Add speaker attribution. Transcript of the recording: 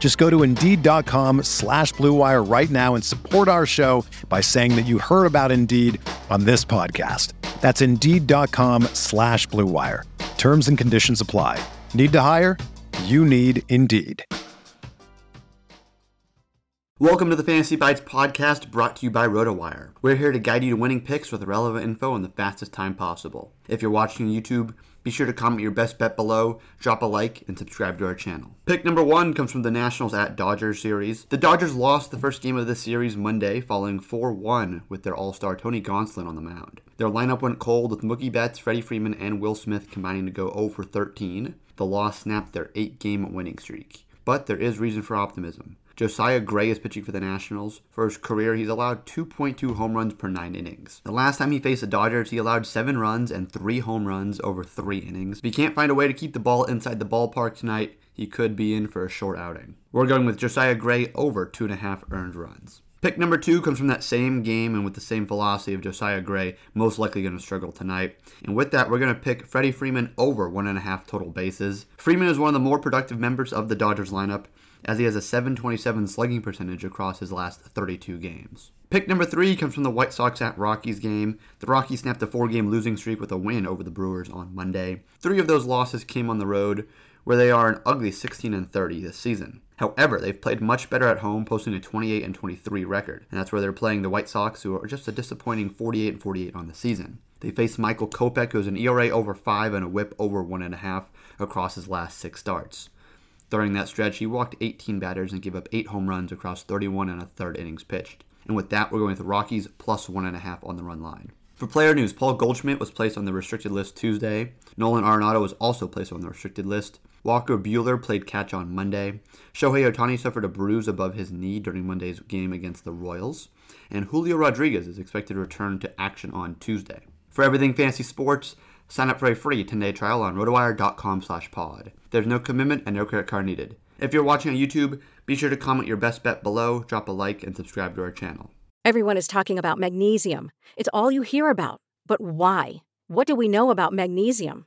Speaker 1: Just go to Indeed.com slash BlueWire right now and support our show by saying that you heard about Indeed on this podcast. That's Indeed.com slash BlueWire. Terms and conditions apply. Need to hire? You need Indeed.
Speaker 2: Welcome to the Fantasy Bites podcast brought to you by RotoWire. We're here to guide you to winning picks with relevant info in the fastest time possible. If you're watching YouTube, be sure to comment your best bet below, drop a like, and subscribe to our channel. Pick number one comes from the Nationals at Dodgers series. The Dodgers lost the first game of this series Monday, following 4 1 with their all star Tony Gonsolin on the mound. Their lineup went cold with Mookie Betts, Freddie Freeman, and Will Smith combining to go 0 for 13. The loss snapped their eight game winning streak. But there is reason for optimism. Josiah Gray is pitching for the Nationals. For his career, he's allowed 2.2 home runs per nine innings. The last time he faced the Dodgers, he allowed seven runs and three home runs over three innings. If he can't find a way to keep the ball inside the ballpark tonight, he could be in for a short outing. We're going with Josiah Gray over two and a half earned runs. Pick number two comes from that same game and with the same philosophy of Josiah Gray, most likely going to struggle tonight. And with that, we're going to pick Freddie Freeman over one and a half total bases. Freeman is one of the more productive members of the Dodgers lineup as he has a 727 slugging percentage across his last 32 games. Pick number three comes from the White Sox at Rockies game. The Rockies snapped a four game losing streak with a win over the Brewers on Monday. Three of those losses came on the road, where they are an ugly 16 and 30 this season. However, they've played much better at home, posting a 28 and 23 record, and that's where they're playing the White Sox, who are just a disappointing 48 and 48 on the season. They face Michael Kopech, who has an ERA over 5 and a whip over 1.5 across his last six starts. During that stretch, he walked 18 batters and gave up 8 home runs across 31 and a third innings pitched. And with that, we're going with the Rockies plus 1.5 on the run line. For player news, Paul Goldschmidt was placed on the restricted list Tuesday. Nolan Arenado was also placed on the restricted list. Walker Buehler played catch on Monday. Shohei Ohtani suffered a bruise above his knee during Monday's game against the Royals. And Julio Rodriguez is expected to return to action on Tuesday. For everything fantasy sports, Sign up for a free 10-day trial on rotowire.com slash pod. There's no commitment and no credit card needed. If you're watching on YouTube, be sure to comment your best bet below, drop a like, and subscribe to our channel.
Speaker 3: Everyone is talking about magnesium. It's all you hear about. But why? What do we know about magnesium?